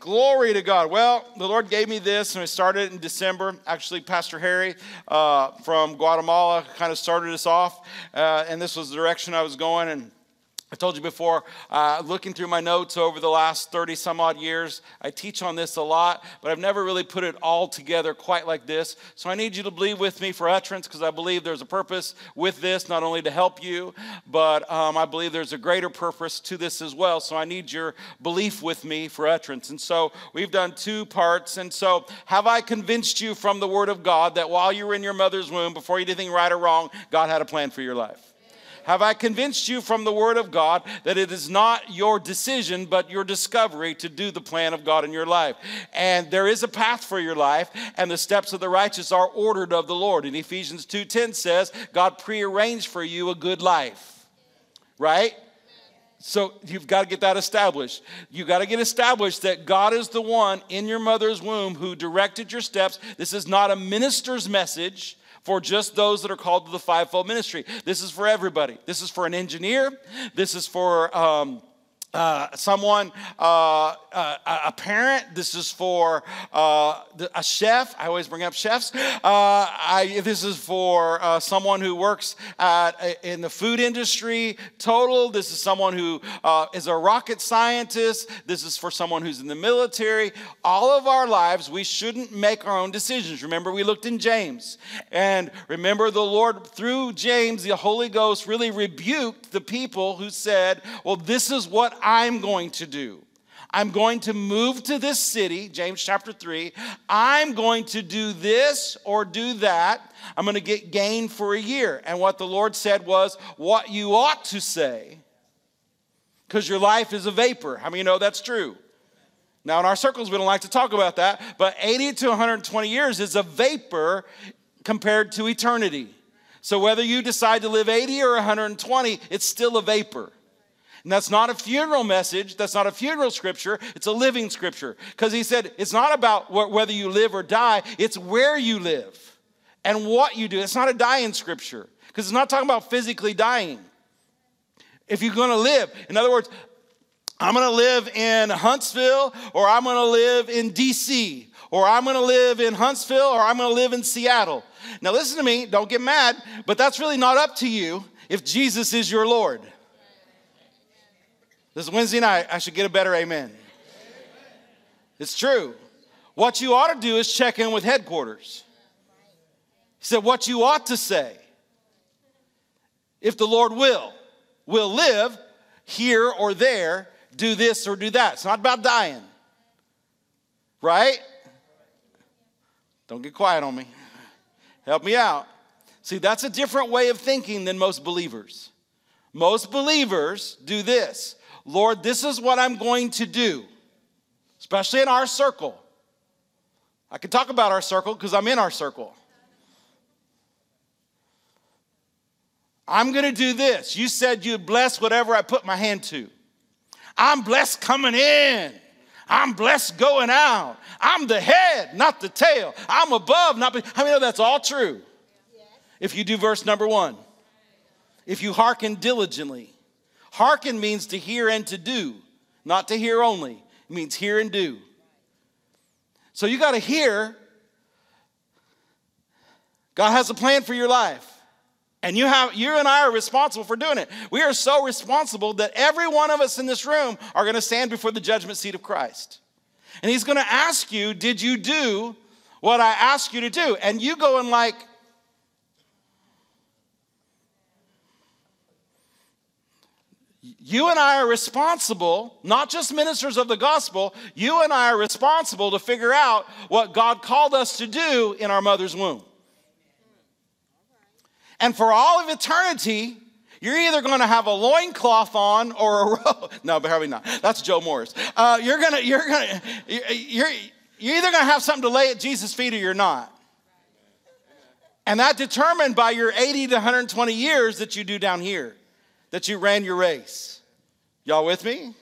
Glory to God. Well, the Lord gave me this, and I started in December. Actually, Pastor Harry uh, from Guatemala kind of started us off, uh, and this was the direction I was going. And I told you before, uh, looking through my notes over the last 30 some odd years, I teach on this a lot, but I've never really put it all together quite like this. So I need you to believe with me for utterance because I believe there's a purpose with this, not only to help you, but um, I believe there's a greater purpose to this as well. So I need your belief with me for utterance. And so we've done two parts. And so, have I convinced you from the Word of God that while you were in your mother's womb, before you did anything right or wrong, God had a plan for your life? Have I convinced you from the Word of God that it is not your decision, but your discovery to do the plan of God in your life? And there is a path for your life, and the steps of the righteous are ordered of the Lord. And Ephesians 2:10 says, God prearranged for you a good life. Right? So you've got to get that established. You've got to get established that God is the one in your mother's womb who directed your steps. This is not a minister's message for just those that are called to the fivefold ministry. This is for everybody. This is for an engineer. This is for um, uh, someone, uh, uh, a parent. This is for uh, a chef. I always bring up chefs. Uh, I, this is for someone who works at, in the food industry. Total. This is someone who is a rocket scientist. This is for someone who's in the military. All of our lives, we shouldn't make our own decisions. Remember, we looked in James, and remember the Lord through James, the Holy Ghost really rebuked the people who said, "Well, this is what." I'm going to do. I'm going to move to this city, James chapter 3. I'm going to do this or do that. I'm going to get gain for a year. And what the Lord said was, what you ought to say, because your life is a vapor. How many you know that's true? Now, in our circles, we don't like to talk about that, but 80 to 120 years is a vapor compared to eternity. So, whether you decide to live 80 or 120, it's still a vapor. And that's not a funeral message. That's not a funeral scripture. It's a living scripture. Because he said it's not about whether you live or die, it's where you live and what you do. It's not a dying scripture because it's not talking about physically dying. If you're going to live, in other words, I'm going to live in Huntsville or I'm going to live in DC or I'm going to live in Huntsville or I'm going to live in Seattle. Now, listen to me, don't get mad, but that's really not up to you if Jesus is your Lord. This Wednesday night. I should get a better amen. It's true. What you ought to do is check in with headquarters. He said, What you ought to say, if the Lord will, will live here or there, do this or do that. It's not about dying, right? Don't get quiet on me. Help me out. See, that's a different way of thinking than most believers. Most believers do this Lord, this is what I'm going to do, especially in our circle. I can talk about our circle because I'm in our circle. I'm going to do this. You said you'd bless whatever I put my hand to. I'm blessed coming in. I'm blessed going out. I'm the head, not the tail. I'm above, not. How many know that's all true? If you do verse number one, if you hearken diligently. Hearken means to hear and to do, not to hear only. It means hear and do. So you got to hear. God has a plan for your life. And you have you and I are responsible for doing it. We are so responsible that every one of us in this room are going to stand before the judgment seat of Christ. And he's going to ask you, "Did you do what I asked you to do?" And you go and like, You and I are responsible, not just ministers of the gospel, you and I are responsible to figure out what God called us to do in our mother's womb. And for all of eternity, you're either going to have a loincloth on or a robe. No, probably not. That's Joe Morris. Uh, you're going to, you're going to, you're, you're either going to have something to lay at Jesus' feet or you're not. And that determined by your 80 to 120 years that you do down here that you ran your race. Y'all with me?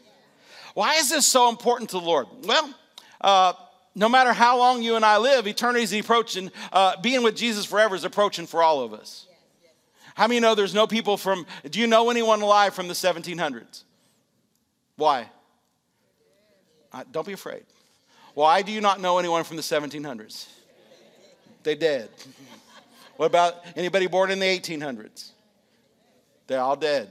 Why is this so important to the Lord? Well, uh, no matter how long you and I live, eternity is approaching. Uh, being with Jesus forever is approaching for all of us. How many know there's no people from, do you know anyone alive from the 1700s? Why? Uh, don't be afraid. Why do you not know anyone from the 1700s? They dead. What about anybody born in the 1800s? They're all dead.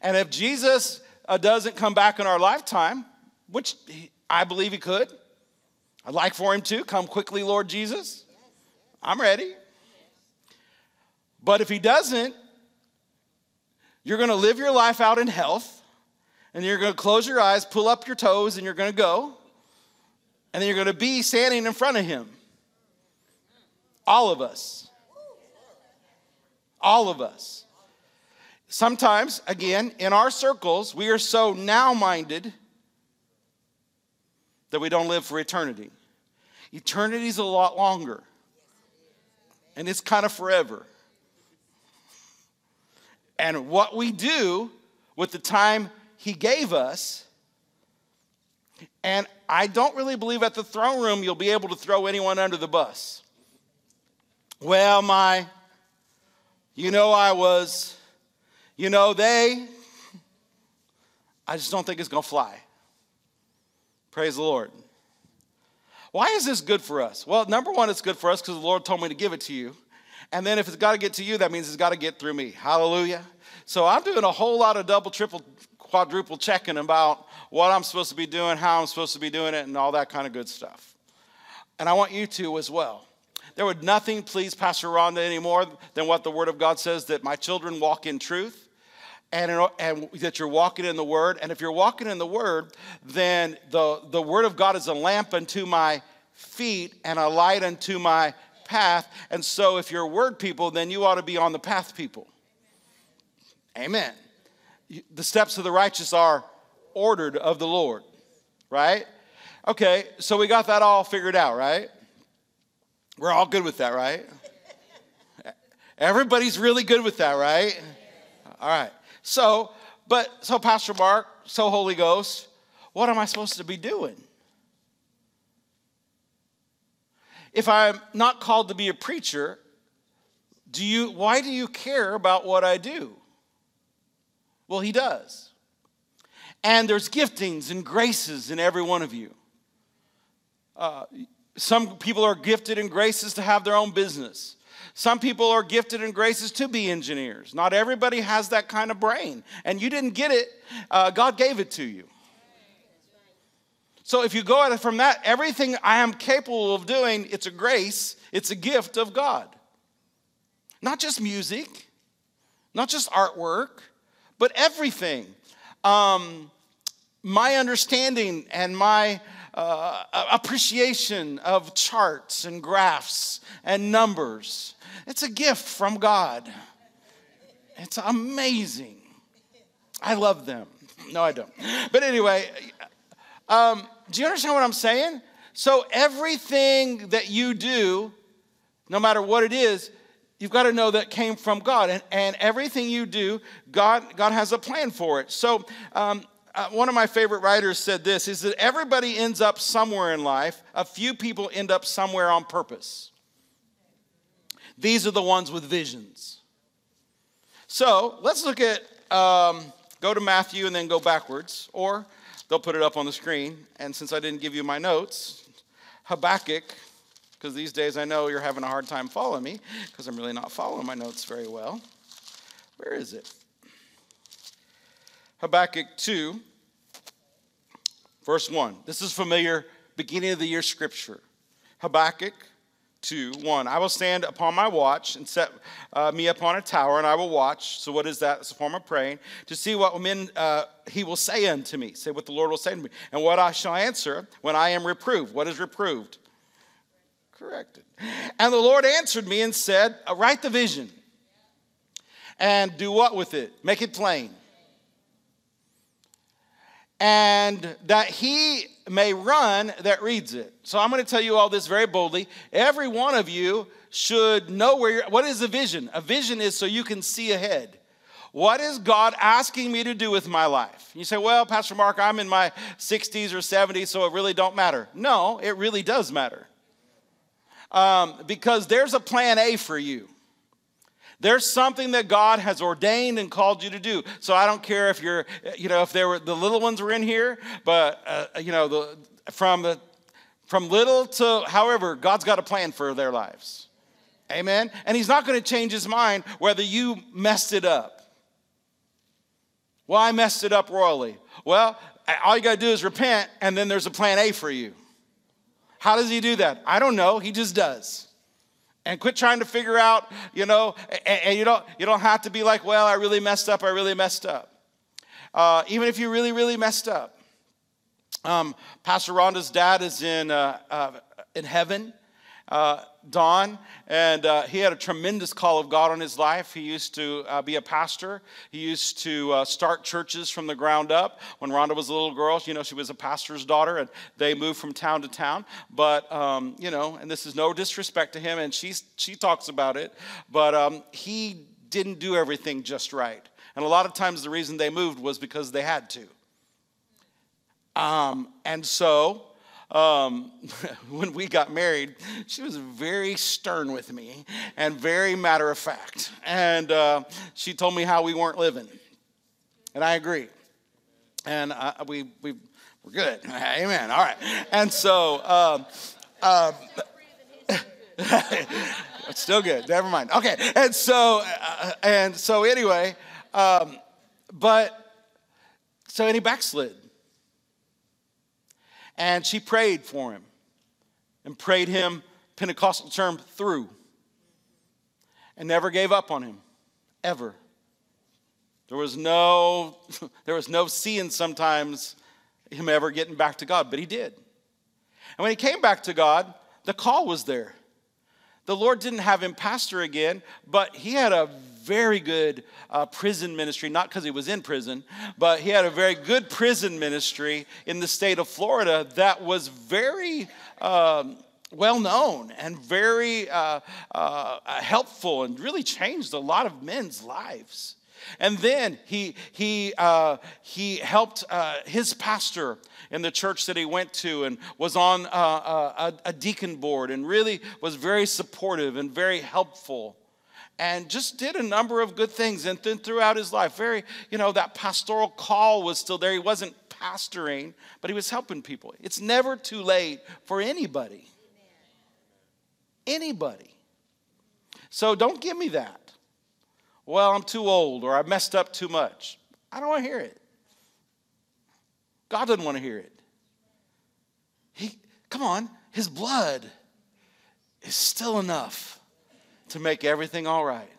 And if Jesus uh, doesn't come back in our lifetime, which I believe he could, I'd like for him to come quickly, Lord Jesus. I'm ready. But if he doesn't, you're going to live your life out in health, and you're going to close your eyes, pull up your toes, and you're going to go, and then you're going to be standing in front of him. All of us. All of us. Sometimes, again, in our circles, we are so now minded that we don't live for eternity. Eternity is a lot longer, and it's kind of forever. And what we do with the time He gave us, and I don't really believe at the throne room you'll be able to throw anyone under the bus. Well, my, you know, I was, you know, they, I just don't think it's gonna fly. Praise the Lord. Why is this good for us? Well, number one, it's good for us because the Lord told me to give it to you. And then if it's got to get to you, that means it's got to get through me. Hallelujah. So I'm doing a whole lot of double, triple, quadruple checking about what I'm supposed to be doing, how I'm supposed to be doing it, and all that kind of good stuff. And I want you to as well. There would nothing please Pastor Rhonda any more than what the Word of God says that my children walk in truth and, and that you're walking in the Word. And if you're walking in the Word, then the, the Word of God is a lamp unto my feet and a light unto my path. And so if you're Word people, then you ought to be on the path people. Amen. The steps of the righteous are ordered of the Lord, right? Okay, so we got that all figured out, right? We're all good with that, right? Everybody's really good with that, right? All right. So, but so Pastor Mark, so Holy Ghost, what am I supposed to be doing? If I'm not called to be a preacher, do you why do you care about what I do? Well, he does. And there's giftings and graces in every one of you. Uh, some people are gifted in graces to have their own business. Some people are gifted in graces to be engineers. Not everybody has that kind of brain. And you didn't get it, uh, God gave it to you. So if you go at it from that, everything I am capable of doing, it's a grace, it's a gift of God. Not just music, not just artwork, but everything. Um, my understanding and my uh, appreciation of charts and graphs and numbers. It's a gift from God. It's amazing. I love them. No, I don't. But anyway, um, do you understand what I'm saying? So, everything that you do, no matter what it is, you've got to know that came from God. And, and everything you do, God, God has a plan for it. So, um, uh, one of my favorite writers said this is that everybody ends up somewhere in life a few people end up somewhere on purpose. These are the ones with visions. So let's look at um, go to matthew and then go backwards or they'll put it up on the screen. And since i didn't give you my notes habakkuk because these days i know you're having a hard time following me because i'm really not following my notes very well. Where is it Habakkuk 2, verse 1. This is familiar beginning of the year scripture. Habakkuk 2, 1. I will stand upon my watch and set uh, me upon a tower, and I will watch. So, what is that? It's a form of praying. To see what men uh, he will say unto me. Say what the Lord will say to me. And what I shall answer when I am reproved. What is reproved? Corrected. And the Lord answered me and said, Write the vision. And do what with it? Make it plain and that he may run that reads it. So I'm going to tell you all this very boldly. Every one of you should know where you're. What is a vision? A vision is so you can see ahead. What is God asking me to do with my life? You say, well, Pastor Mark, I'm in my 60s or 70s, so it really don't matter. No, it really does matter. Um, because there's a plan A for you. There's something that God has ordained and called you to do. So I don't care if you're, you know, if there were the little ones were in here, but uh, you know, the from the From little to however, God's got a plan for their lives. Amen. And He's not going to change His mind whether you messed it up. Well, I messed it up royally. Well, all you got to do is repent, and then there's a plan A for you. How does He do that? I don't know. He just does. And quit trying to figure out, you know, and, and you, don't, you don't have to be like, well, I really messed up, I really messed up. Uh, even if you really, really messed up. Um, Pastor Rhonda's dad is in, uh, uh, in heaven, uh, Don, and uh, he had a tremendous call of God on his life. He used to uh, be a pastor. He used to uh, start churches from the ground up. When Rhonda was a little girl, you know, she was a pastor's daughter, and they moved from town to town. But, um, you know, and this is no disrespect to him, and she's, she talks about it, but um, he didn't do everything just right. And a lot of times the reason they moved was because they had to. Um, and so um, when we got married, she was very stern with me and very matter of fact. And uh, she told me how we weren't living. And I agree. And uh, we, we, we're good. Amen. All right. And so, um, um, it's still good. Never mind. Okay. And so, uh, and so anyway, um, but so, and he backslid. And she prayed for him and prayed him, Pentecostal term, through. And never gave up on him, ever. There was no, there was no seeing sometimes him ever getting back to God, but he did. And when he came back to God, the call was there. The Lord didn't have him pastor again, but he had a very good uh, prison ministry, not because he was in prison, but he had a very good prison ministry in the state of Florida that was very. Um, well known and very uh, uh, helpful and really changed a lot of men's lives. And then he, he, uh, he helped uh, his pastor in the church that he went to and was on uh, uh a, a, deacon board and really was very supportive and very helpful and just did a number of good things. And then throughout his life, very, you know, that pastoral call was still there. He wasn't pastoring, but he was helping people. It's never too late for anybody. Anybody. So don't give me that. Well, I'm too old or I messed up too much. I don't want to hear it. God doesn't want to hear it. He, come on, his blood is still enough to make everything all right.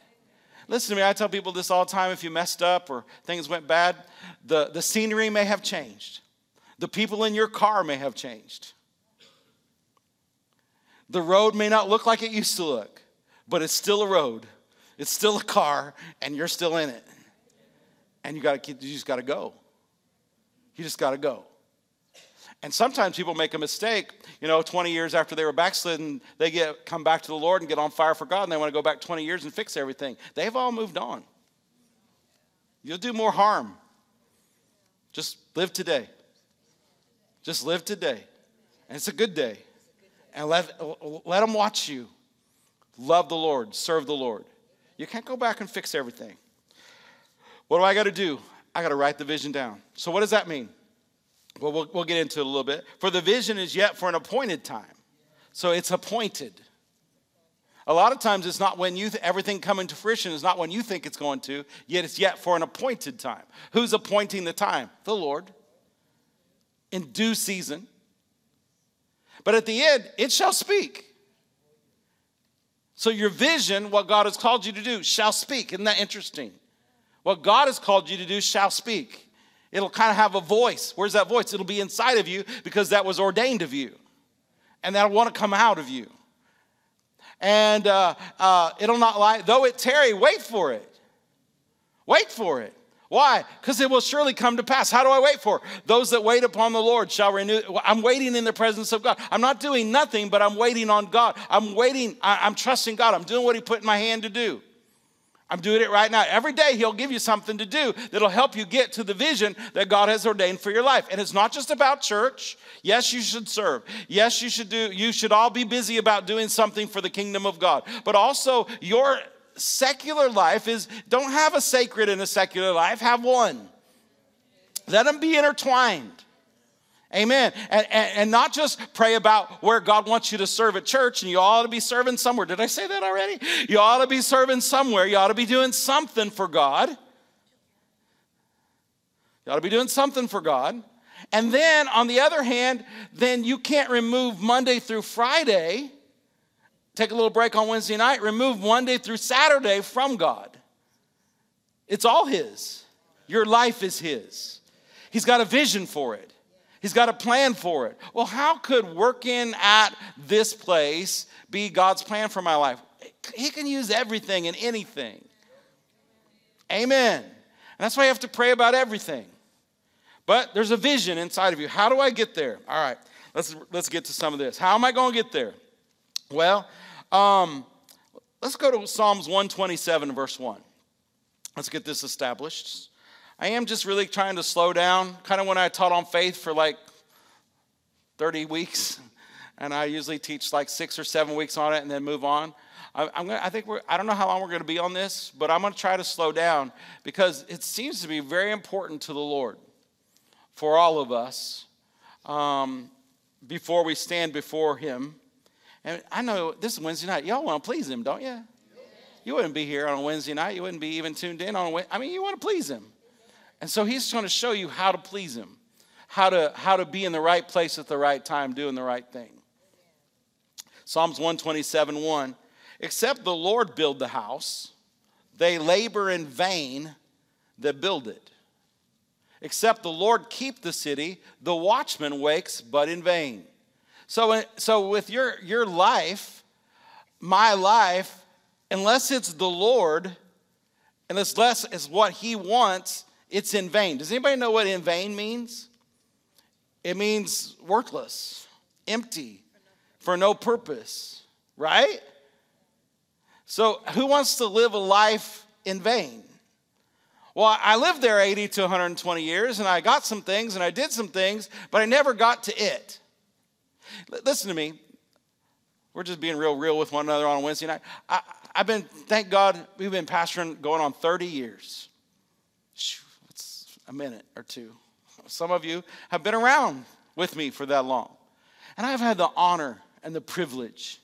Listen to me, I tell people this all the time if you messed up or things went bad, the, the scenery may have changed, the people in your car may have changed. The road may not look like it used to look, but it's still a road. It's still a car, and you're still in it. And you got to keep, you just got to go. You just got to go. And sometimes people make a mistake, you know, 20 years after they were backslidden, they get come back to the Lord and get on fire for God, and they want to go back 20 years and fix everything. They've all moved on. You'll do more harm. Just live today. Just live today. And it's a good day. And let, let them watch you. Love the Lord, serve the Lord. You can't go back and fix everything. What do I got to do? I got to write the vision down. So, what does that mean? Well, well, we'll get into it a little bit. For the vision is yet for an appointed time. So it's appointed. A lot of times it's not when you th- everything coming to fruition is not when you think it's going to, yet it's yet for an appointed time. Who's appointing the time? The Lord. In due season. But at the end, it shall speak. So your vision, what God has called you to do, shall speak. Isn't that interesting? What God has called you to do shall speak. It'll kind of have a voice. Where's that voice? It'll be inside of you because that was ordained of you. And that'll want to come out of you. And uh, uh, it'll not lie. Though it tarry, wait for it. Wait for it. Why? Because it will surely come to pass. How do I wait for? Those that wait upon the Lord shall renew. I'm waiting in the presence of God. I'm not doing nothing, but I'm waiting on God. I'm waiting. I'm trusting God. I'm doing what He put in my hand to do. I'm doing it right now. Every day, He'll give you something to do that'll help you get to the vision that God has ordained for your life. And it's not just about church. Yes, you should serve. Yes, you should do, you should all be busy about doing something for the kingdom of God. But also, your secular life is don't have a sacred and a secular life, have one. Let them be intertwined. Amen. And, and, and, not just pray about where God wants you to serve at church, and you ought to be serving somewhere. Did I say that already? You ought to be serving somewhere. You ought to be doing something for God. You ought to be doing something for God. And then, on the other hand, then you can't remove Monday through Friday, take a little break on Wednesday night, remove Monday through Saturday from God. It's all His. Your life is His. He's got a vision for it. He's got a plan for it. Well, how could working at this place be God's plan for my life? He can use everything and anything. Amen. And that's why you have to pray about everything. But there's a vision inside of you. How do I get there? All right, let's, let's get to some of this. How am I going to get there? Well, um, let's go to Psalms 127, verse 1. Let's get this established. I am just really trying to slow down, kind of when I taught on faith for like 30 weeks, and I usually teach like six or seven weeks on it and then move on. I, am gonna, I think we're, I don't know how long we're going to be on this, but I'm going to try to slow down because it seems to be very important to the Lord for all of us um, before we stand before Him. And I know this is Wednesday night. Y'all want to please Him, don't you? You wouldn't be here on a Wednesday night. You wouldn't be even tuned in on a Wednesday. I mean, you want to please Him. And so he's going to show you how to please him, how to, how to be in the right place at the right time, doing the right thing. Psalms 127 1 Except the Lord build the house, they labor in vain that build it. Except the Lord keep the city, the watchman wakes but in vain. So, so with your, your life, my life, unless it's the Lord, and unless it's what He wants, it's in vain. Does anybody know what in vain means? It means worthless, empty, for no purpose, right? So, who wants to live a life in vain? Well, I lived there 80 to 120 years and I got some things and I did some things, but I never got to it. Listen to me. We're just being real, real with one another on Wednesday night. I, have been, thank God, we've been pastoring going on 30 years It's a minute or two. Some of you have been around with me for that long. And I've had the honor and the privilege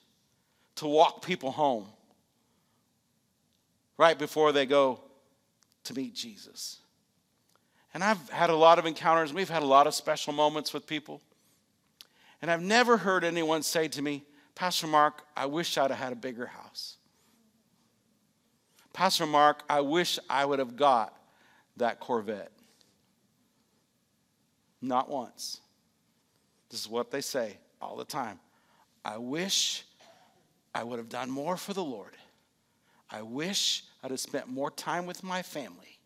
to walk people home right before they go to meet Jesus. And I've had a lot of encounters, we've had a lot of special moments with people. And I've never heard anyone say to me, Pastor Mark, I wish I'd have had a bigger house. Pastor Mark, I wish I would have got that Corvette. Not once. This is what they say all the time. I wish I would have done more for the Lord. I wish I'd have spent more time with my family.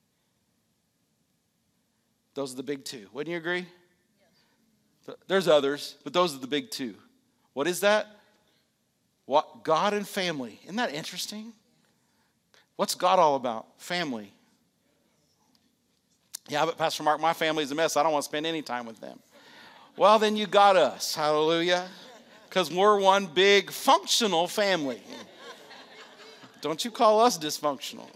Those are the big two. Wouldn't you agree? There's others, but those are the big two. What is that? What God and family. Isn't that interesting? What's God all about? Family. Yeah, but Pastor Mark, my family's a mess. I don't want to spend any time with them. Well, then you got us. Hallelujah. Because we're one big functional family. Don't you call us dysfunctional.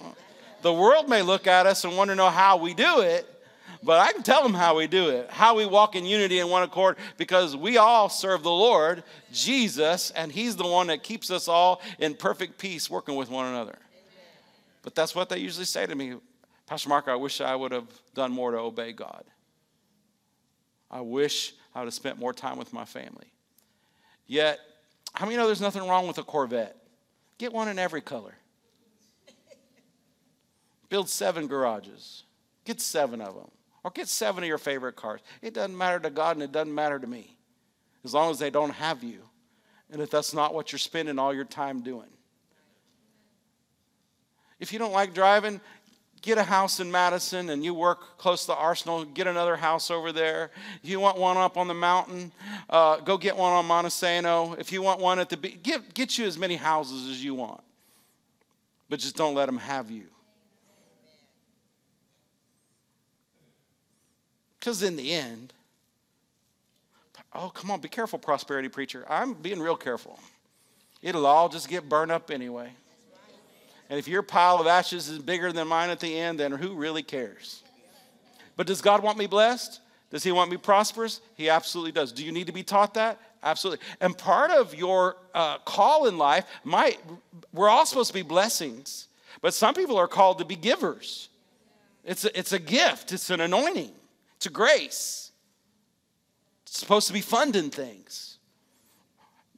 The world may look at us and want to know how we do it, but I can tell them how we do it, how we walk in unity and one accord, because we all serve the Lord, Jesus, and He's the one that keeps us all in perfect peace working with one another. But that's what they usually say to me Pastor Mark, I wish I would have done more to obey God. I wish I would have spent more time with my family. Yet, how many know there's nothing wrong with a Corvette? Get one in every color. Build seven garages. Get seven of them. Or get seven of your favorite cars. It doesn't matter to God and it doesn't matter to me. As long as they don't have you. And if that's not what you're spending all your time doing. If you don't like driving, get a house in Madison and you work close to arsenal, get another house over there. If you want one up on the mountain, uh, go get one on Monte Sano. If you want one at the beach, get, get you as many houses as you want. But just don't let them have you. Because in the end, oh, come on, be careful, prosperity preacher. I'm being real careful. It'll all just get burned up anyway. And if your pile of ashes is bigger than mine at the end, then who really cares? But does God want me blessed? Does he want me prosperous? He absolutely does. Do you need to be taught that? Absolutely. And part of your uh, call in life might, we're all supposed to be blessings, but some people are called to be givers. It's a, it's a gift, it's an anointing, a grace. It's supposed to be funding things.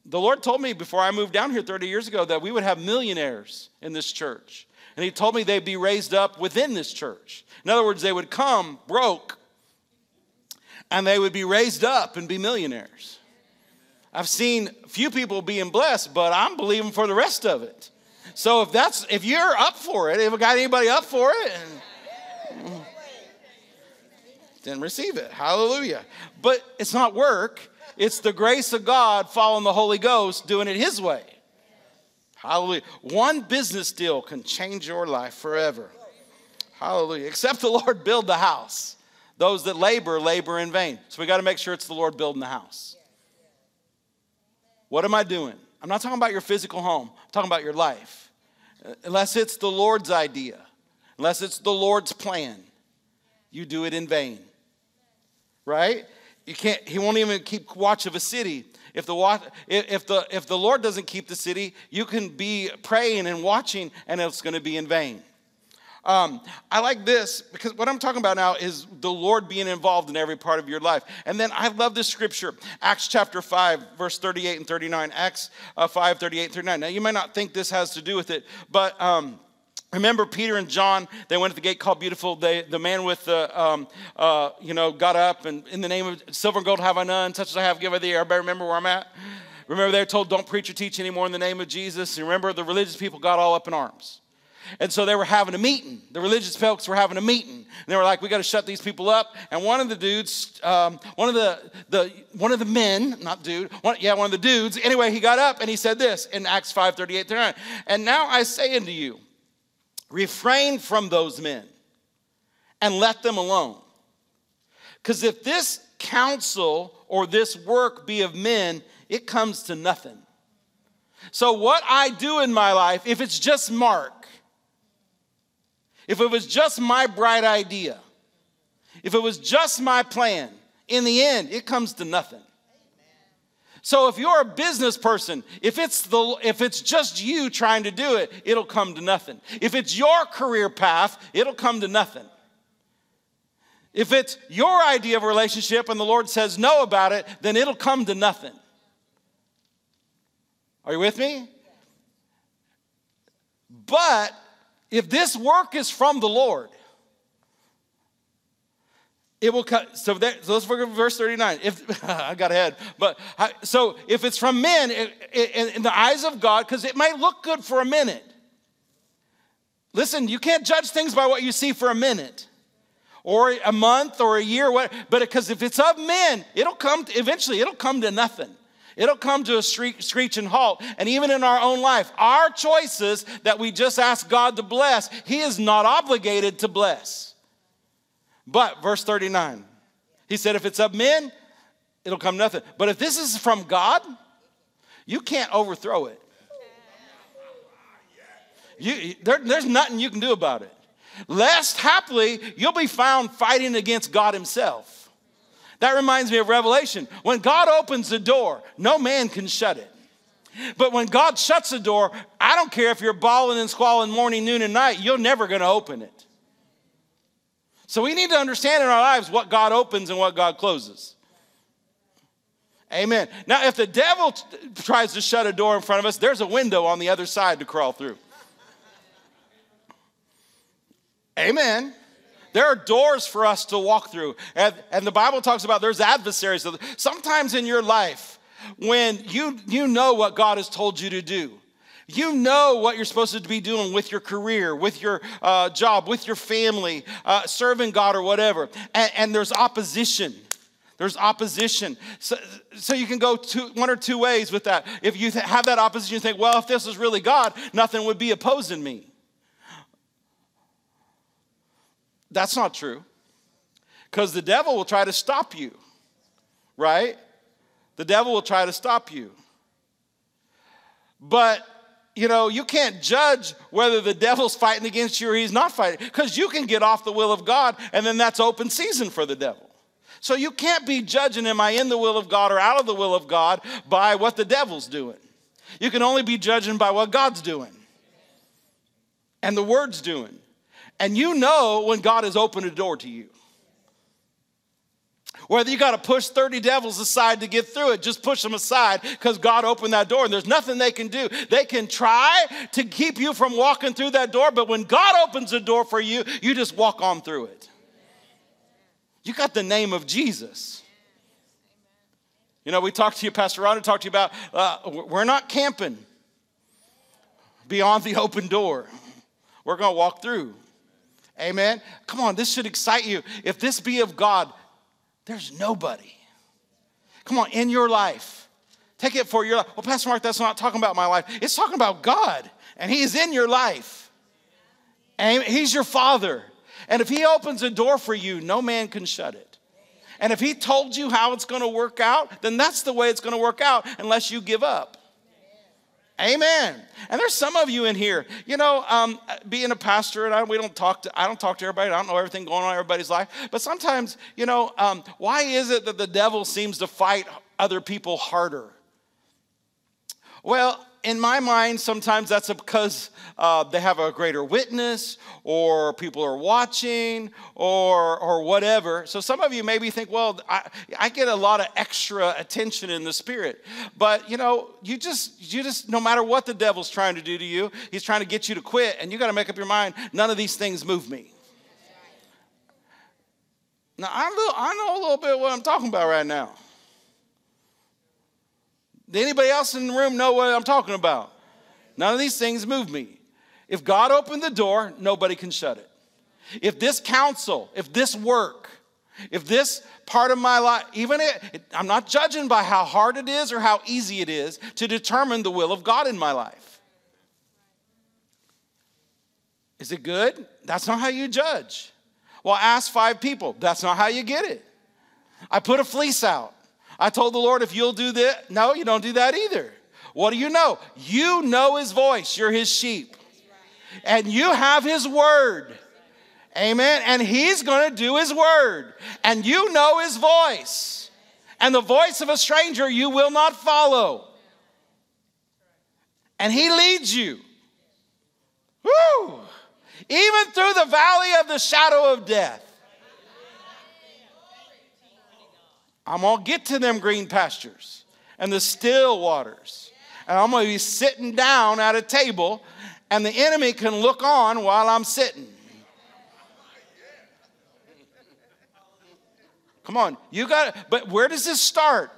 The Lord told me before I moved down here 30 years ago that we would have millionaires in this church. And He told me they'd be raised up within this church. In other words, they would come broke and they would be raised up and be millionaires. I've seen few people being blessed, but I'm believing for the rest of it. So if that's if you're up for it, if I got anybody up for it, then receive it. Hallelujah. But it's not work. It's the grace of God following the Holy Ghost, doing it His way. Hallelujah. One business deal can change your life forever. Hallelujah. Except the Lord build the house. Those that labor, labor in vain. So we got to make sure it's the Lord building the house. What am I doing? I'm not talking about your physical home, I'm talking about your life. Unless it's the Lord's idea, unless it's the Lord's plan, you do it in vain. Right? You can't, he won't even keep watch of a city. If the, if, the, if the Lord doesn't keep the city, you can be praying and watching, and it's going to be in vain. Um, I like this because what I'm talking about now is the Lord being involved in every part of your life. And then I love this scripture, Acts chapter 5, verse 38 and 39. Acts uh, 5, 38 and 39. Now, you might not think this has to do with it, but. Um, Remember Peter and John, they went to the gate called Beautiful. They, the man with the, um, uh, you know, got up and in the name of silver and gold have I none, such as I have give I thee. Everybody remember where I'm at? Remember they were told don't preach or teach anymore in the name of Jesus. And remember the religious people got all up in arms. And so they were having a meeting. The religious folks were having a meeting. And they were like, we got to shut these people up. And one of the dudes, um, one of the, the one of the men, not dude, one, yeah, one of the dudes, anyway, he got up and he said this in Acts 5, 38, 39. And now I say unto you, refrain from those men and let them alone. Because if this counsel or this work be of men, it comes to nothing. So, what I do in my life, if it's just Mark, if it was just my bright idea, if it was just my plan, in the end, it comes to nothing. So if you're a business person, if it's the if it's just you trying to do it, it'll come to nothing. If it's your career path, it'll come to nothing. If it's your idea of a relationship and the Lord says no about it, then it'll come to nothing. Are you with me? But if this work is from the Lord, it will cut. So, that, so let's look at verse 39. If I got ahead, but so if it's from men, it, it, in the eyes of God, because it might look good for a minute. Listen, you can't judge things by what you see for a minute or a month or a year, but because if it's of men, it'll come, eventually, it'll come to nothing. It'll come to a screeching halt. And even in our own life, our choices that we just ask God to bless, He is not obligated to bless. But, verse 39, He said, if it's of men, it'll come nothing. But if this is from God, you can't overthrow it. You, there, there's nothing you can do about it. Lest happily, you'll be found fighting against God Himself. That reminds me of Revelation. When God opens the door, no man can shut it. But when God shuts the door, I don't care if you're bawling and squalling morning, noon, and night, you're never going to open it. So we need to understand in our lives what God opens and what God closes. Amen. Now, if the devil t- tries to shut a door in front of us, there's a window on the other side to crawl through. Amen. There are doors for us to walk through. And, and the Bible talks about there's adversaries. Sometimes in your life, when you, you know what God has told you to do, you know what you're supposed to be doing with your career, with your uh, job, with your family, uh, serving God or whatever, and, and there's opposition. There's opposition. So, so you can go two, one or two ways with that. If you have that opposition, you think, well, if this is really God, nothing would be opposing me. That's not true. Because the devil will try to stop you, right? The devil will try to stop you. But, you know, you can't judge whether the devil's fighting against you or he's not fighting, because you can get off the will of God, and then that's open season for the devil. So you can't be judging, am I in the will of God or out of the will of God by what the devil's doing. You can only be judging by what God's doing and the word's doing. And you know when God has opened a door to you. Whether you got to push 30 devils aside to get through it, just push them aside because God opened that door and there's nothing they can do. They can try to keep you from walking through that door, but when God opens a door for you, you just walk on through it. You got the name of Jesus. You know, we talked to you, Pastor Ron, talked to you about uh, we're not camping beyond the open door. We're going to walk through. Amen. Come on, this should excite you. If this be of God, there's nobody. Come on, in your life. Take it for your life. Well, Pastor Mark, that's not talking about my life. It's talking about God, and He is in your life. And He's your Father. And if He opens a door for you, no man can shut it. And if He told you how it's going to work out, then that's the way it's going to work out unless you give up. Amen. And there's some of you in here, you know, um, being a pastor, and I, we don't talk to, I don't talk to everybody. I don't know everything going on in everybody's life. But sometimes, you know, um, why is it that the devil seems to fight other people harder? Well, in my mind, sometimes that's because uh, they have a greater witness, or people are watching, or or whatever. So some of you maybe think, well, I, I get a lot of extra attention in the spirit, but you know, you just you just no matter what the devil's trying to do to you, he's trying to get you to quit, and you got to make up your mind. None of these things move me. Now I know, I know a little bit what I'm talking about right now. Did anybody else in the room know what I'm talking about? None of these things move me. If God opened the door, nobody can shut it. If this counsel, if this work, if this part of my life, even it, I'm not judging by how hard it is or how easy it is to determine the will of God in my life. Is it good? That's not how you judge. Well, ask five people. That's not how you get it. I put a fleece out. I told the Lord, if you'll do that, no, you don't do that either. What do you know? You know his voice, you're his sheep. And you have his word. Amen. And he's going to do his word. And you know his voice. And the voice of a stranger you will not follow. And he leads you. Woo! Even through the valley of the shadow of death. I'm going to get to them green pastures and the still waters. And I'm going to be sitting down at a table, and the enemy can look on while I'm sitting. Come on, you got it. But where does this start?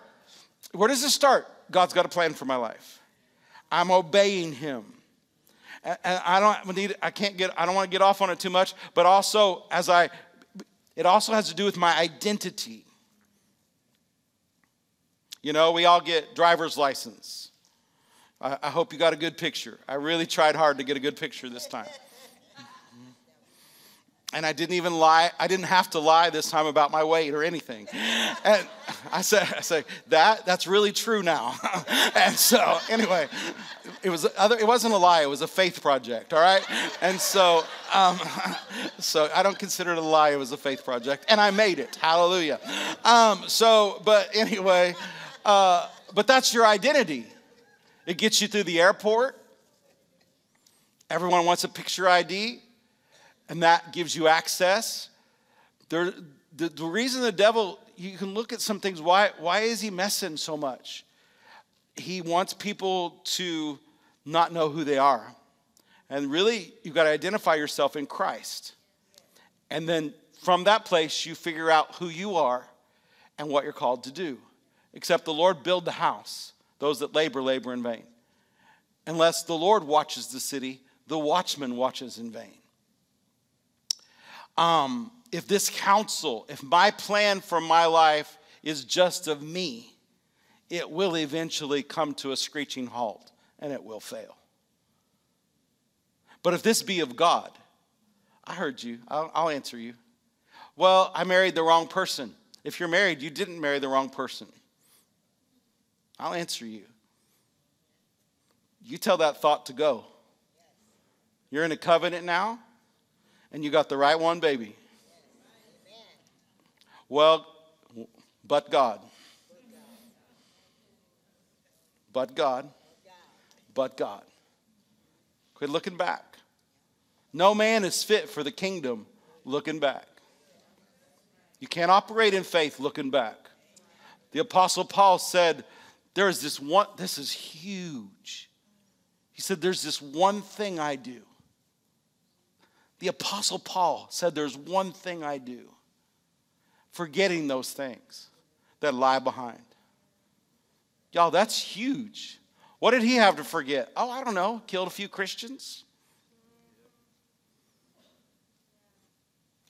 Where does this start? God's got a plan for my life. I'm obeying Him. And I don't need, I can't get, I don't want to get off on it too much, but also as I, it also has to do with my identity. You know, we all get driver's license. I, I hope you got a good picture. I really tried hard to get a good picture this time. And I didn't even lie. I didn't have to lie this time about my weight or anything. And I said, I said that that's really true now. and so anyway, it was other. It wasn't a lie. It was a faith project. All right. And so, um, so I don't consider it a lie. It was a faith project, and I made it. Hallelujah. Um, so, but anyway. Uh, but that's your identity. It gets you through the airport. Everyone wants a picture ID, and that gives you access. There, the, the reason the devil, you can look at some things, why, why is he messing so much? He wants people to not know who they are. And really, you've got to identify yourself in Christ. And then from that place, you figure out who you are and what you're called to do except the Lord build the house. Those that labor, labor in vain. Unless the Lord watches the city, the watchman watches in vain. Um, if this counsel, if my plan for my life is just of me, it will eventually come to a screeching halt and it will fail. But if this be of God, I heard you, I'll, I'll answer you. Well, I married the wrong person. If you're married, you didn't marry the wrong person. I'll answer you. You tell that thought to go. You're in a covenant now, and you got the right one, baby. Well, But God. But God. But God. Quit looking back. No man is fit for the kingdom looking back. You can't operate in faith looking back. The Apostle Paul said, There is this one, this is huge. He said, There's this one thing I do. The Apostle Paul said, There's one thing I do, forgetting those things that lie behind. Y'all, that's huge. What did he have to forget? Oh, I don't know, killed a few Christians.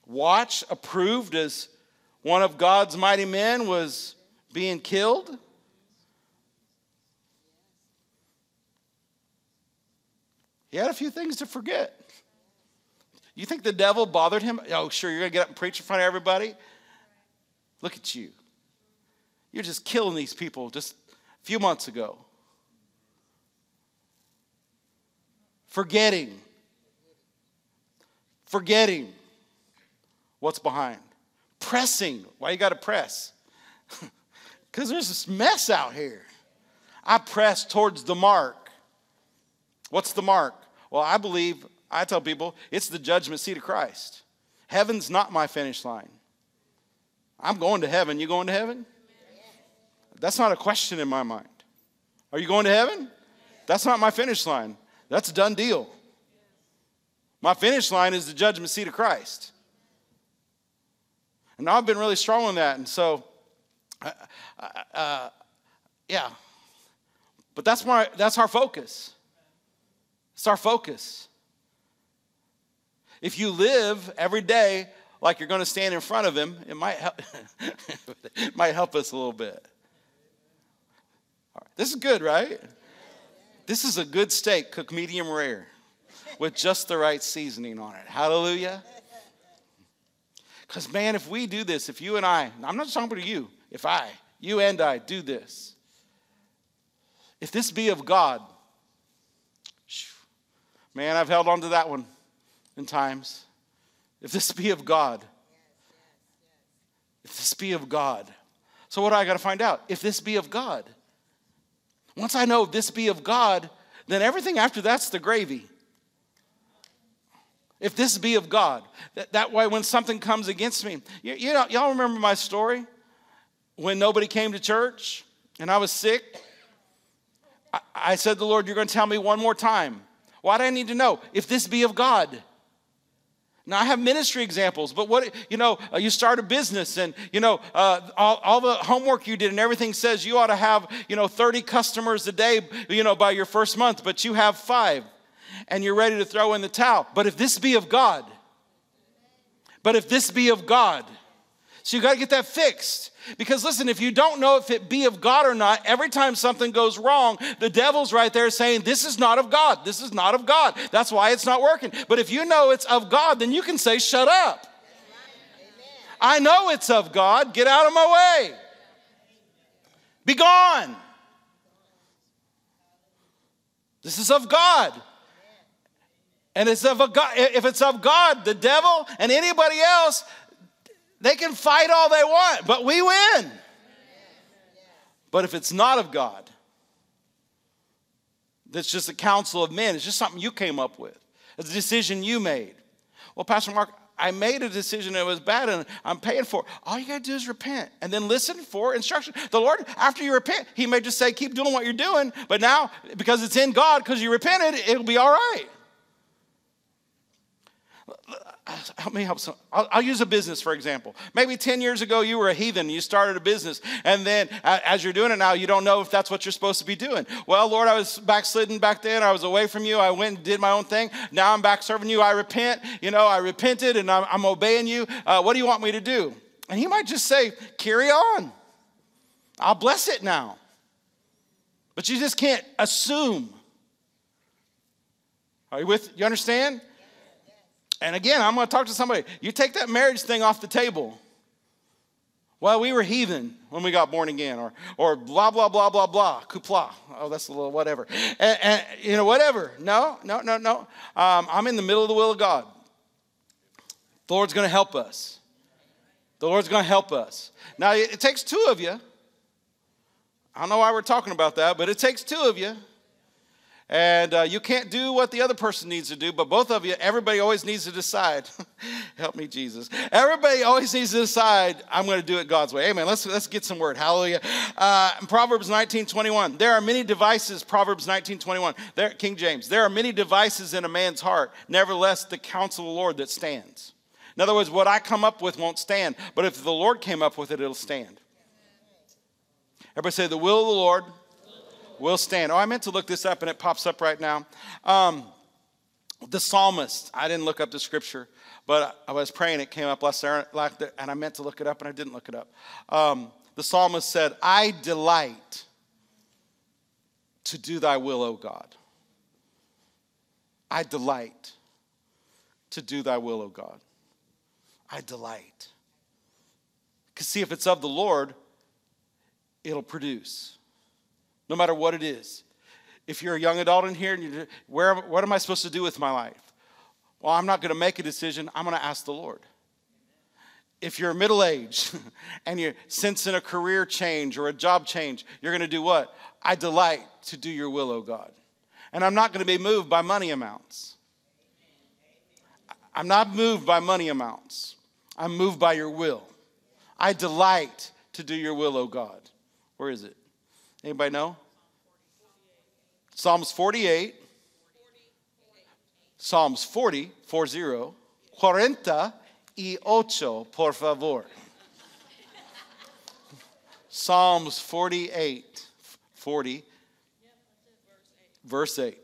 Watch approved as one of God's mighty men was being killed. He had a few things to forget. You think the devil bothered him? Oh, sure, you're going to get up and preach in front of everybody? Look at you. You're just killing these people just a few months ago. Forgetting. Forgetting what's behind. Pressing. Why you got to press? Because there's this mess out here. I press towards the mark. What's the mark? Well, I believe I tell people it's the judgment seat of Christ. Heaven's not my finish line. I'm going to heaven. You going to heaven? That's not a question in my mind. Are you going to heaven? That's not my finish line. That's a done deal. My finish line is the judgment seat of Christ. And I've been really strong on that. And so, uh, uh, yeah. But that's, my, that's our focus. It's our focus. If you live every day like you're going to stand in front of him, it might help, it might help us a little bit. This is good, right? This is a good steak cooked medium rare with just the right seasoning on it. Hallelujah. Because, man, if we do this, if you and I, I'm not talking to you, if I, you and I do this, if this be of God, man, I've held on to that one in times. If this be of God, if this be of God. So, what do I got to find out? If this be of God. Once I know this be of God, then everything after that's the gravy. If this be of God, that, that way when something comes against me, you, you know, y'all remember my story when nobody came to church and I was sick? I, I said to the Lord, You're going to tell me one more time. Why do I need to know? If this be of God. Now, I have ministry examples, but what, you know, uh, you start a business and, you know, uh, all, all, the homework you did and everything says you ought to have, you know, 30 customers a day, you know, by your first month, but you have five and you're ready to throw in the towel. But if this be of God, but if this be of God, so you got to get that fixed. Because listen, if you don't know if it be of God or not, every time something goes wrong, the devil's right there saying, This is not of God. This is not of God. That's why it's not working. But if you know it's of God, then you can say, Shut up. I know it's of God. Get out of my way. Be gone. This is of God. And it's of a God, if it's of God, the devil and anybody else, they can fight all they want, but we win. But if it's not of God, that's just a counsel of men, it's just something you came up with, it's a decision you made. Well, Pastor Mark, I made a decision that was bad and I'm paying for it. All you got to do is repent and then listen for instruction. The Lord, after you repent, He may just say, keep doing what you're doing, but now, because it's in God, because you repented, it'll be all right help me help some. I'll, I'll, use a business for example. Maybe 10 years ago you were a heathen, you started a business, and then as you're doing it now, you don't know if that's what you're supposed to be doing. Well, Lord, I was backslidden back then. I was away from you. I went and did my own thing. Now I'm back serving you. I repent. You know, I repented and I'm, I'm obeying you. Uh, what do you want me to do? And he might just say, carry on. I'll bless it now. But you just can't assume. Are you with? You understand? And again, I'm going to talk to somebody. You take that marriage thing off the table. Well, we were heathen when we got born again, or, or blah, blah, blah, blah, blah, kupla. Oh, that's a little whatever. And, and you know, whatever. No, no, no, no. Um, I'm in the middle of the will of God. The Lord's going to help us. The Lord's going to help us. Now, it takes two of you. I don't know why we're talking about that, but it takes two of you. And uh, you can't do what the other person needs to do, but both of you, everybody always needs to decide. Help me, Jesus. Everybody always needs to decide, I'm going to do it God's way. Amen. Let's, let's get some word. Hallelujah. Uh, Proverbs 19 21. There are many devices, Proverbs 19 21. There, King James. There are many devices in a man's heart. Nevertheless, the counsel of the Lord that stands. In other words, what I come up with won't stand, but if the Lord came up with it, it'll stand. Everybody say, The will of the Lord will stand. Oh, I meant to look this up and it pops up right now. Um, the psalmist, I didn't look up the scripture, but I was praying, it came up last night, and I meant to look it up and I didn't look it up. Um, the psalmist said, I delight to do thy will, O God. I delight to do thy will, O God. I delight. Because, see, if it's of the Lord, it'll produce, no matter what it is. If you're a young adult in here and you where what am I supposed to do with my life? Well, I'm not going to make a decision. I'm going to ask the Lord. If you're middle aged and you're sensing a career change or a job change, you're going to do what? I delight to do your will, O God. And I'm not going to be moved by money amounts. I'm not moved by money amounts. I'm moved by your will. I delight to do your will, O God. Where is it? Anybody know? Psalms 48. Psalms 40, 40. Cuarenta y ocho, por favor. Psalms 48, 40, verse 8.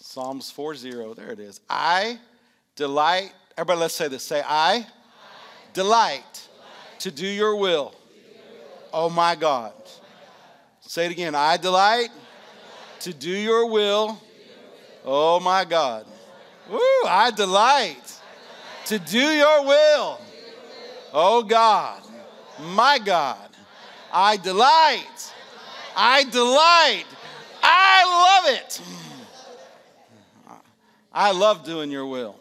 Psalms 40, there it is. I delight, everybody let's say this. Say, I, I delight, delight, to do your will, do your will. Oh, my God. oh my God. Say it again. I delight, I delight to do your will, do your will. Oh my God. Woo, I delight, to do your will. Oh God, my God. I delight. I delight. I love it. I love doing your will.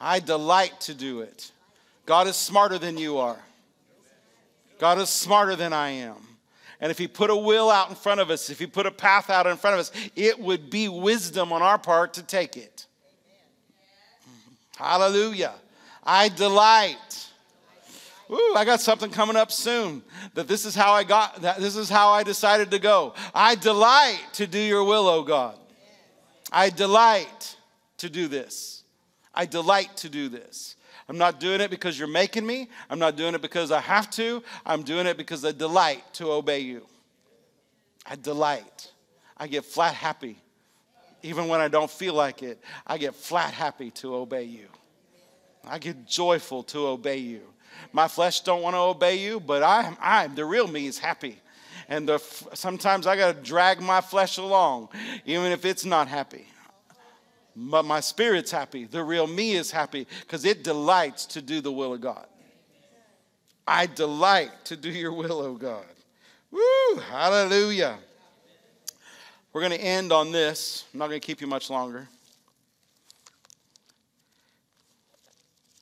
I delight to do it. God is smarter than you are. God is smarter than I am. And if He put a will out in front of us, if He put a path out in front of us, it would be wisdom on our part to take it. Hallelujah. I delight. Ooh, I got something coming up soon. That this is how I got that this is how I decided to go. I delight to do your will, O God. I delight to do this. I delight to do this. I'm not doing it because you're making me. I'm not doing it because I have to. I'm doing it because I delight to obey you. I delight. I get flat happy. Even when I don't feel like it, I get flat happy to obey you. I get joyful to obey you. My flesh don't want to obey you, but I'm, I'm the real me is happy. And the, sometimes I got to drag my flesh along, even if it's not happy. But my spirit's happy. The real me is happy because it delights to do the will of God. I delight to do your will, oh God. Woo! Hallelujah. We're going to end on this. I'm not going to keep you much longer.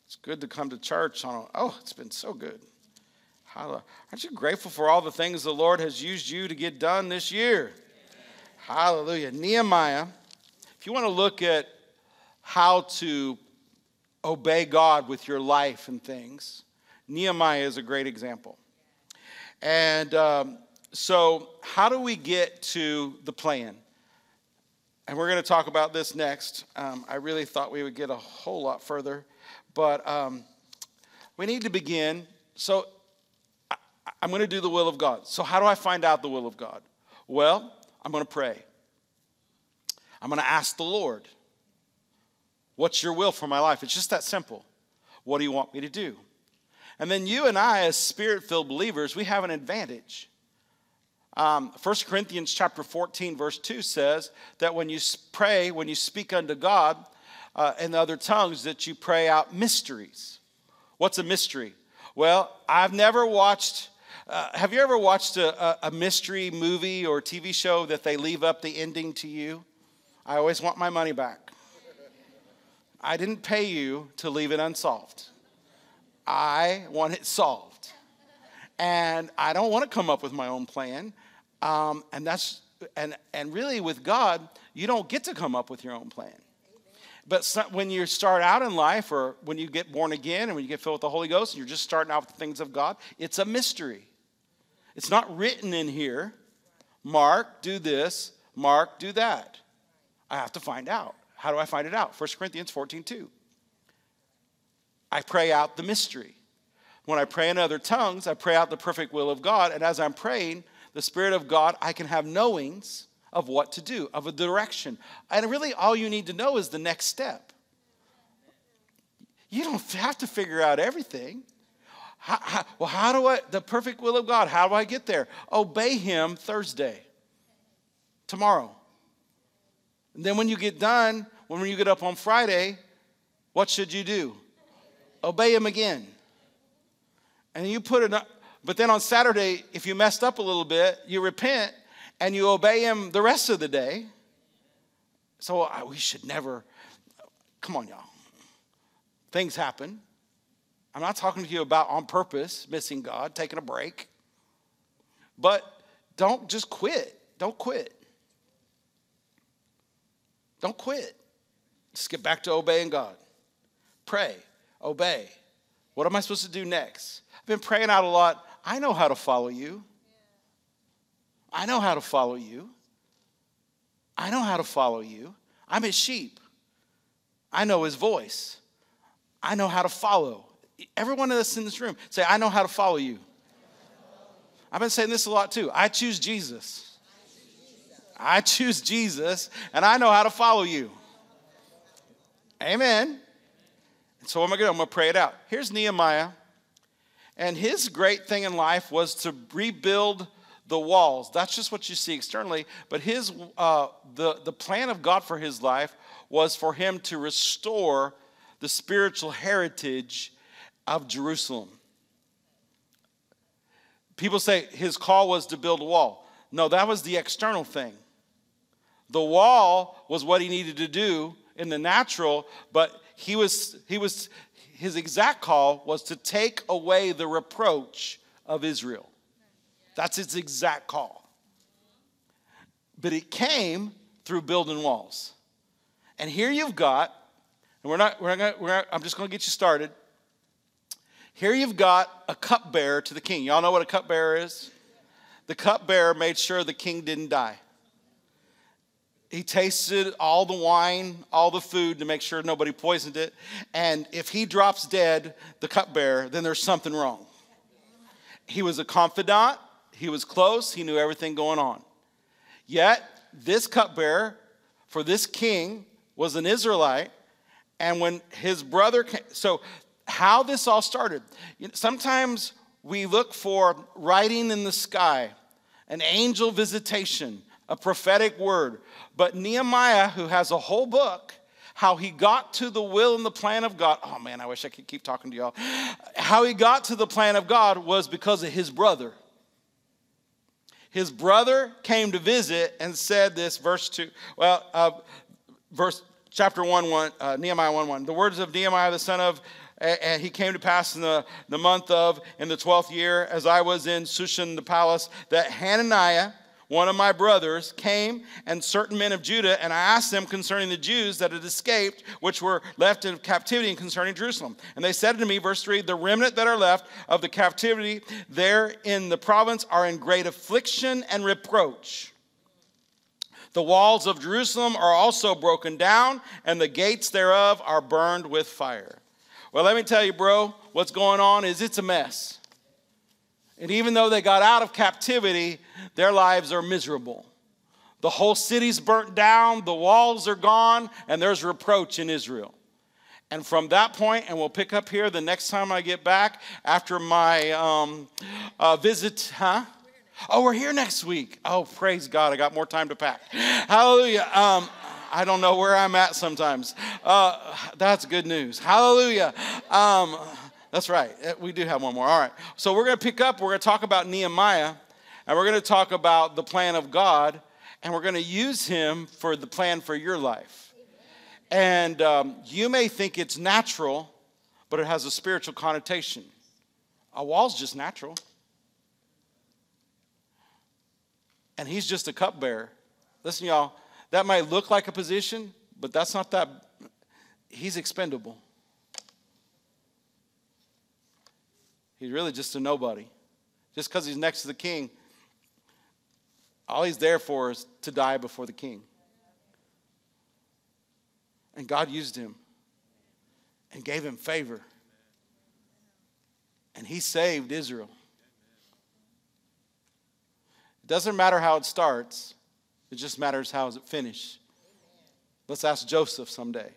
It's good to come to church on a, oh, it's been so good. Hallelujah. Aren't you grateful for all the things the Lord has used you to get done this year? Hallelujah. Nehemiah if you want to look at how to obey God with your life and things, Nehemiah is a great example. And um, so, how do we get to the plan? And we're going to talk about this next. Um, I really thought we would get a whole lot further, but um, we need to begin. So, I, I'm going to do the will of God. So, how do I find out the will of God? Well, I'm going to pray. I'm going to ask the Lord, What's your will for my life? It's just that simple. What do you want me to do? And then you and I, as spirit filled believers, we have an advantage. Um, 1 Corinthians chapter 14, verse 2 says that when you pray, when you speak unto God uh, in other tongues, that you pray out mysteries. What's a mystery? Well, I've never watched Uh, have you ever watched a, a, mystery movie or TV show that they leave up the ending to you? I always want my money back. I didn't pay you to leave it unsolved. I want it solved. And I don't want to come up with my own plan. Um, and that's and and really with God, you don't get to come up with your own plan. But when you start out in life, or when you get born again, and when you get filled with the Holy Ghost, and you're just starting out with the things of God, it's a mystery. It's not written in here. Mark, do this. Mark, do that. I have to find out. How do I find it out? 1 Corinthians 14 2. I pray out the mystery. When I pray in other tongues, I pray out the perfect will of God. And as I'm praying, the Spirit of God, I can have knowings of what to do, of a direction. And really, all you need to know is the next step. You don't have to figure out everything. How, how, well, how do I, the perfect will of God, how do I get there? Obey Him Thursday, tomorrow. And then when you get done, when you get up on Friday, what should you do? Obey Him again. And you put it, up, but then on Saturday, if you messed up a little bit, you repent and you obey him the rest of the day. So we should never, come on, y'all. Things happen. I'm not talking to you about on purpose missing God, taking a break. But don't just quit. Don't quit. Don't quit. Just get back to obeying God. Pray, obey. What am I supposed to do next? I've been praying out a lot. I know how to follow you. I know how to follow you. I know how to follow you. I'm his sheep. I know his voice. I know how to follow. Everyone of us in this room say, I know how to follow you. I've been saying this a lot too. I choose Jesus. I choose Jesus, and I know how to follow you. Amen. And so what am I going to I'm going to pray it out. Here's Nehemiah. And his great thing in life was to rebuild the walls. That's just what you see externally. But his, uh, the, the plan of God for his life was for him to restore the spiritual heritage of Jerusalem. People say his call was to build a wall. No, that was the external thing. The wall was what he needed to do in the natural, but he was, he was, his exact call was to take away the reproach of Israel. That's its exact call. But it came through building walls. And here you've got, and we're not, we're not, we're not I'm just going to get you started. Here you've got a cupbearer to the king. Y'all know what a cupbearer is? The cupbearer made sure the king didn't die. He tasted all the wine, all the food to make sure nobody poisoned it. And if he drops dead, the cupbearer, then there's something wrong. He was a confidant. He was close, he knew everything going on. Yet, this cupbearer for this king was an Israelite. And when his brother came, so how this all started, you know, sometimes we look for writing in the sky, an angel visitation, a prophetic word. But Nehemiah, who has a whole book, how he got to the will and the plan of God. Oh man, I wish I could keep talking to y'all. How he got to the plan of God was because of his brother his brother came to visit and said this, verse 2, well, uh, verse chapter 1, 1 uh, Nehemiah 1 1. The words of Nehemiah, the son of, and he came to pass in the, the month of, in the 12th year, as I was in Shushan the palace, that Hananiah, one of my brothers, came and certain men of Judah, and I asked them concerning the Jews that had escaped, which were left in captivity, and concerning Jerusalem. And they said to me, verse 3 The remnant that are left of the captivity there in the province are in great affliction and reproach. The walls of Jerusalem are also broken down, and the gates thereof are burned with fire. Well, let me tell you, bro, what's going on is it's a mess. And even though they got out of captivity, their lives are miserable. The whole city's burnt down, the walls are gone, and there's reproach in Israel. And from that point, and we'll pick up here the next time I get back after my um, uh, visit, huh? Oh, we're here next week. Oh, praise God. I got more time to pack. Hallelujah. Um, I don't know where I'm at sometimes. Uh, that's good news. Hallelujah. Um, That's right. Eh, we do have one more. All right. So we're going to pick up, we're going to talk about Nehemiah, and we're going to talk about the plan of God, and we're going to use him for the plan for your life. And um, you may think it's natural, but it has a spiritual connotation. A wall's just natural. And he's just a cupbearer. Listen, y'all, that might look like a position, but that's not that. He's expendable. He's really just a nobody. Just because he's next to the king, all he's there for is to die before the king. And God used him and gave him favor. And he saved Israel. It doesn't matter how it starts, it just matters how it finishes. Let's ask Joseph someday.